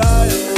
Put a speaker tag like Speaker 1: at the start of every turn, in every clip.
Speaker 1: desire.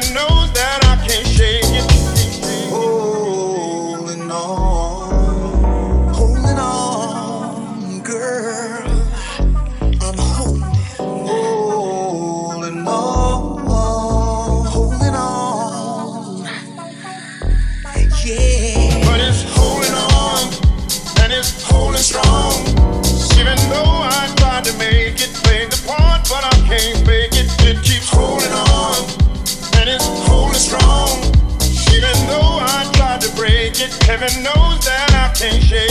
Speaker 1: that I can't shake it. Holding on, holding on, girl. I'm holding, holding on, holding on. Yeah. But it's holding on, and it's holding strong. Even though I tried to make it play the part, but I can't make baby knows that I can't
Speaker 2: share.